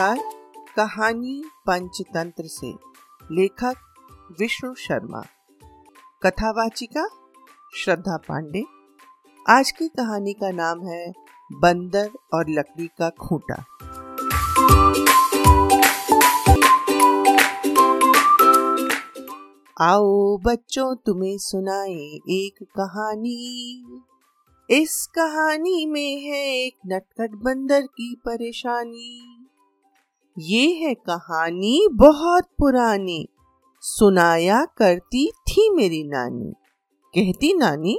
नमस्कार कहानी पंचतंत्र से। लेखक विष्णु शर्मा। कथावाचिका श्रद्धा पांडे। आज की कहानी का नाम है बंदर और लकड़ी का खूंटा। आओ बच्चों, तुम्हें सुनाए एक कहानी। इस कहानी में है एक नटखट बंदर की परेशानी। ये है कहानी बहुत पुरानी। सुनाया करती थी मेरी नानी। कहती नानी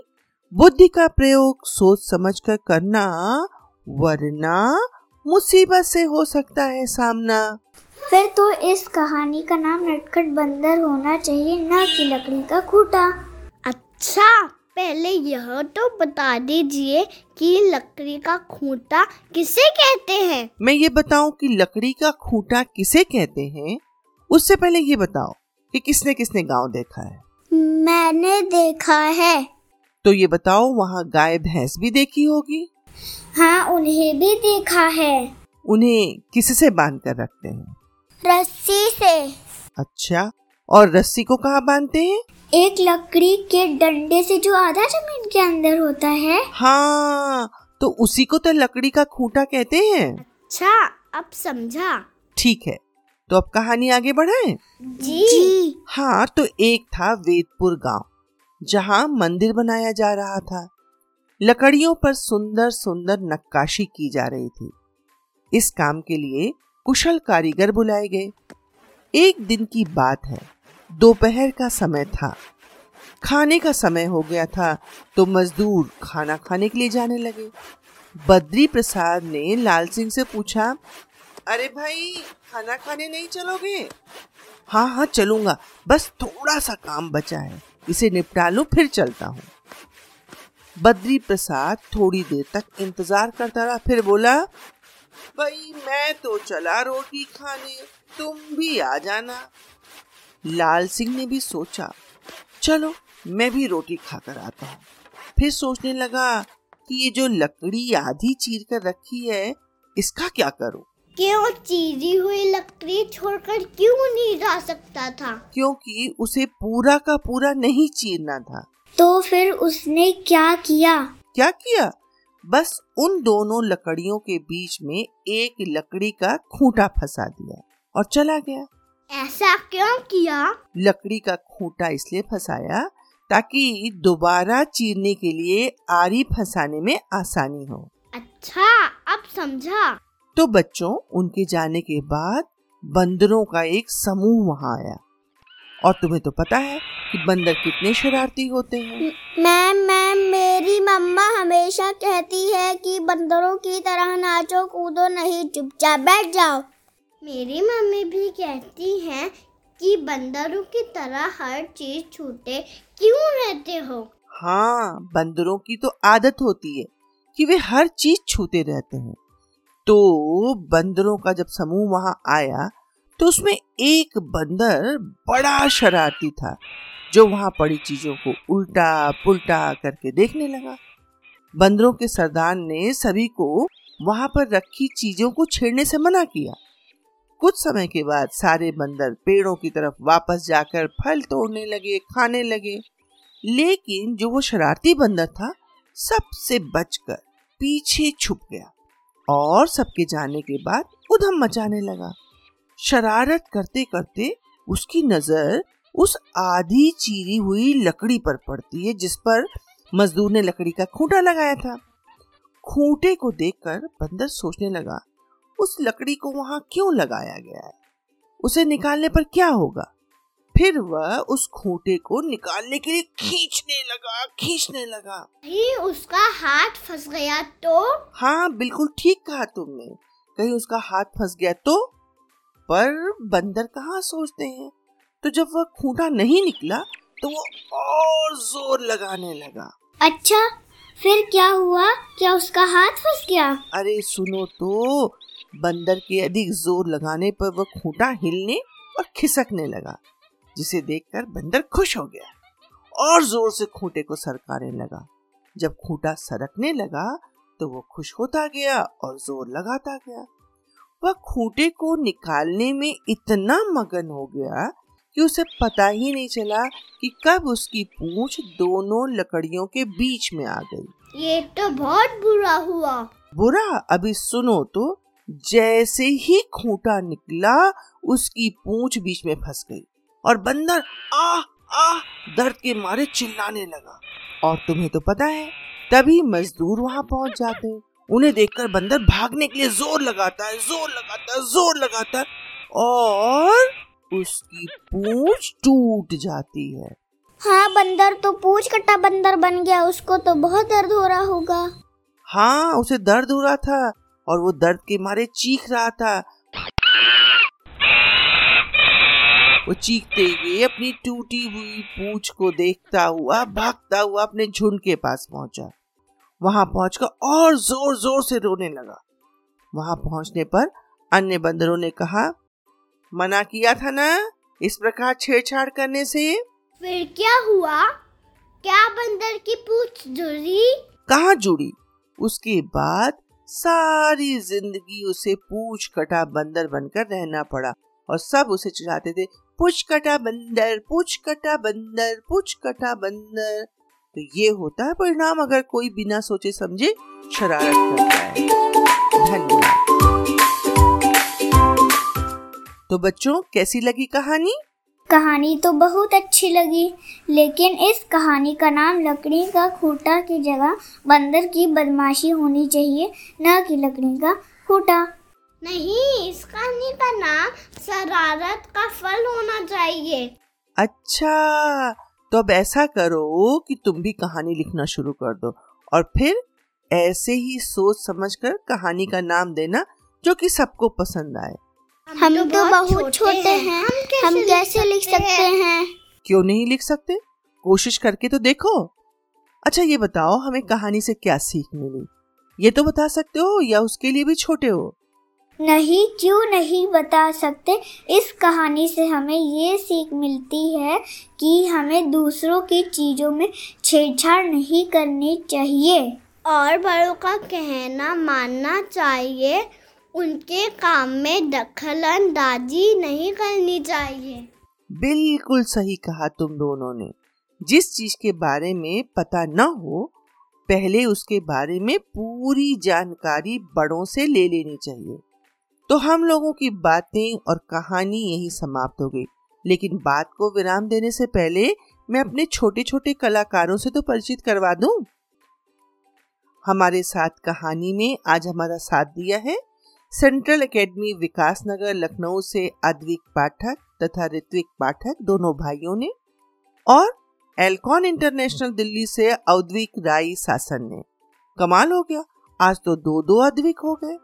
बुद्धि का प्रयोग सोच समझ कर करना वरना मुसीबत से हो सकता है सामना। फिर तो इस कहानी का नाम नटखट बंदर होना चाहिए न कि लकड़ी का खूटा। अच्छा! पहले यह तो बता दीजिए कि लकड़ी का खूंटा किसे कहते हैं? मैं ये बताऊँ कि लकड़ी का खूंटा किसे कहते हैं? उससे पहले ये बताओ कि किसने किसने गाँव देखा है? मैंने देखा है। तो ये बताओ वहाँ गाय भैंस भी देखी होगी? हाँ उन्हें भी देखा है। उन्हें किससे बाँध कर रखते हैं? रस्सी से। अच्छा और रस्सी को कहाँ बांधते हैं? एक लकड़ी के डंडे से जो आधा ज़मीन के अंदर होता है। हाँ तो उसी को तो लकड़ी का खूंटा कहते हैं। अच्छा अब समझा। ठीक है तो अब कहानी आगे बढ़ाएँ? जी, जी। हाँ तो एक था वेदपुर गाँव जहाँ मंदिर बनाया जा रहा था। लकड़ियों पर सुंदर सुंदर नक्काशी की जा रही थी। इस काम के लिए कुशल कारीगर बुलाए गए। एक दिन की बात है दोपहर का समय था। खाने का समय हो गया था तो मजदूर खाना खाने के लिए जाने लगे। बद्री प्रसाद ने लाल सिंह से पूछा, अरे भाई, खाना खाने नहीं चलोगे? हाँ हाँ चलूँगा। बस थोड़ा सा काम बचा है, इसे निपटा लूँ, फिर चलता हूँ। बद्री प्रसाद थोड़ी देर तक इंतज़ार करता रहा, फिर बोला, भाई, मैं तो चला रोटी खाने, तुम भी आ जाना। लाल सिंह ने भी सोचा चलो मैं भी रोटी खाकर आता हूँ। फिर सोचने लगा कि ये जो लकड़ी आधी चीर कर रखी है इसका क्या करूँ? क्यों चीरी हुई लकड़ी छोड़कर क्यों नहीं जा सकता था? क्योंकि उसे पूरा का पूरा नहीं चीरना था। तो फिर उसने क्या किया? क्या किया? बस उन दोनों लकड़ियों के बीच में एक लकड़ी का खूंटा फंसा दिया और चला गया। ऐसा क्यों किया? लकड़ी का खूंटा इसलिए फंसाया ताकि दोबारा चीरने के लिए आरी फंसाने में आसानी हो। अच्छा अब समझा। तो बच्चों उनके जाने के बाद बंदरों का एक समूह वहाँ आया। और तुम्हें तो पता है कि बंदर कितने शरारती होते हैं। मैम मैम मेरी मम्मा हमेशा कहती है कि बंदरों की तरह नाचो कूदो नहीं चुपचाप बैठ जाओ। मेरी मम्मी भी कहती हैं कि बंदरों की तरह हर चीज़ छूटे। क्यों रहते हो? हाँ बंदरों की तो आदत होती है कि वे हर चीज़ छूते रहते हैं। तो बंदरों का जब समूह वहाँ आया तो उसमें एक बंदर बड़ा शरारती था, जो वहाँ पड़ी चीज़ों को उल्टा पुल्टा करके देखने लगा। बंदरों के सरदार ने सभी को वहाँ पर रखी चीज़ों को छेड़ने से मना किया। कुछ समय के बाद सारे बंदर पेड़ों की तरफ़ वापस जाकर फल तोड़ने लगे, खाने लगे। लेकिन जो वो शरारती बंदर था, सबसे बचकर पीछे छुप गया और सबके जाने के बाद उधम मचाने लगा। शरारत करते करते उसकी नज़र उस आधी चीरी हुई लकड़ी पर पड़ती है, जिस पर मजदूर ने लकड़ी का खूंटा लगाया था। खूंटे को देखकर बंदर सोचने लगा उस लकड़ी को वहाँ क्यों लगाया गया है? उसे निकालने पर क्या होगा? फिर वह उस खूंटे को निकालने के लिए खींचने लगा खींचने लगा। कहीं उसका हाथ फंस गया तो? हाँ बिल्कुल ठीक कहा तुमने। कहीं उसका हाथ फंस गया तो? पर बंदर कहाँ सोचते हैं? तो जब वह खूंटा नहीं निकला तो वो और ज़ोर लगाने लगा। अच्छा फिर क्या हुआ? क्या उसका हाथ फंस गया? अरे सुनो तो बंदर के अधिक ज़ोर लगाने पर वह खूंटा हिलने और खिसकने लगा, जिसे देखकर बंदर खुश हो गया और ज़ोर से खूंटे को सरकाने लगा। जब खूंटा सरकने लगा तो वो खुश होता गया और ज़ोर लगाता गया। वह खूंटे को निकालने में इतना मगन हो गया कि उसे पता ही नहीं चला कि कब उसकी पूंछ दोनों लकड़ियों के बीच में आ गई। ये तो बहुत बुरा हुआ। बुरा? अभी सुनो तो। जैसे ही खूंटा निकला उसकी पूंछ बीच में फंस गई और बंदर आ आ दर्द के मारे चिल्लाने लगा। और तुम्हें तो पता है तभी मजदूर वहाँ पहुँच जाते हैं। उन्हें देखकर बंदर भागने के लिए ज़ोर लगाता है ज़ोर लगाता है ज़ोर लगाता है और उसकी पूछ टूट जाती है। हाँ बंदर तो पूछ कटा बंदर बन गया उसको तो बहुत दर्द हो रहा होगा। हाँ उसे दर्द हो रहा था और वो दर्द के मारे चीख रहा था। वो चीखते हुए अपनी टूटी हुई पूछ को देखता हुआ भागता हुआ अपने झुंड के पास पहुँचा। वहाँ पहुंचकर और ज़ोर ज़ोर से रोने लगा। वहाँ पहुँचने पर अन्य बंदरों ने कहा मना किया था ना? इस प्रकार छेड़छाड़ करने से? फिर क्या हुआ? क्या बंदर की पूछ जुड़ी? कहाँ जुड़ी? उसके बाद सारी ज़िंदगी उसे पूछ कटा बंदर बनकर रहना पड़ा और सब उसे चिढ़ाते थे पूछ कटा बंदर पूछ कटा बंदर पूछ कटा बंदर। तो ये होता है परिणाम अगर कोई बिना सोचे समझे शरारत करता है। धन्यवाद। तो बच्चों कैसी लगी कहानी? कहानी तो बहुत अच्छी लगी लेकिन इस कहानी का नाम लकड़ी का खूटा की जगह बंदर की बदमाशी होनी चाहिए न कि लकड़ी का खूटा। नहीं इस कहानी का नाम शरारत का फल होना चाहिए। अच्छा तो अब ऐसा करो कि तुम भी कहानी लिखना शुरू कर दो और फिर ऐसे ही सोच समझकर कहानी का नाम देना जो कि सबको पसंद आए। हम तो बहुत छोटे हैं। हम कैसे लिख सकते हैं? क्यों नहीं लिख सकते? कोशिश करके तो देखो। अच्छा ये बताओ हमें कहानी से क्या सीख मिली? ये तो बता सकते हो या उसके लिए भी छोटे हो? नहीं क्यों नहीं बता सकते? इस कहानी से हमें ये सीख मिलती है कि हमें दूसरों की चीज़ों में छेड़छाड़ नहीं करनी चाहिए। और बड़ों का कहना मानना चाहिए। उनके काम में दखल अंदाजी नहीं करनी चाहिए। बिल्कुल सही कहा तुम दोनों ने। जिस चीज़ के बारे में पता न हो, पहले उसके बारे में पूरी जानकारी बड़ों से ले लेनी चाहिए। तो हम लोगों की बातें और कहानी यही समाप्त हो गई। लेकिन बात को विराम देने से पहले मैं अपने छोटे छोटे कलाकारों से तो परिचित करवा दूँ। हमारे साथ कहानी में आज हमारा साथ दिया है। सेंट्रल एकेडमी विकास नगर लखनऊ से अद्विक पाठक तथा ऋत्विक पाठक दोनों भाइयों ने और एल्कॉन इंटरनेशनल दिल्ली से औद्विक राय शासन ने। कमाल हो गया। आज तो दो दो अद्विक हो गए।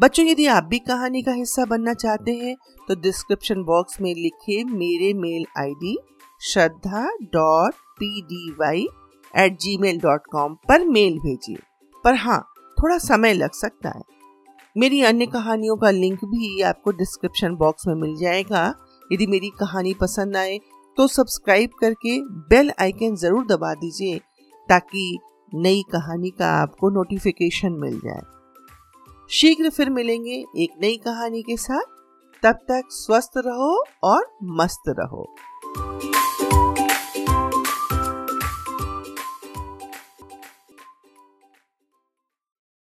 बच्चों, यदि आप भी कहानी का हिस्सा बनना चाहते हैं तो डिस्क्रिप्शन बॉक्स में लिखे मेरे mail ID Shraddha dot P D Y at gmail dot com पर मेल भेजिए। पर हाँ थोड़ा समय लग सकता है। मेरी अन्य कहानियों का लिंक भी आपको डिस्क्रिप्शन बॉक्स में मिल जाएगा। यदि मेरी कहानी पसंद आए तो सब्सक्राइब करके बेल आइकन ज़रूर दबा दीजिए, ताकि नई कहानी का आपको नोटिफिकेशन मिल जाए। शीघ्र फिर मिलेंगे एक नई कहानी के साथ। तब तक स्वस्थ रहो और मस्त रहो।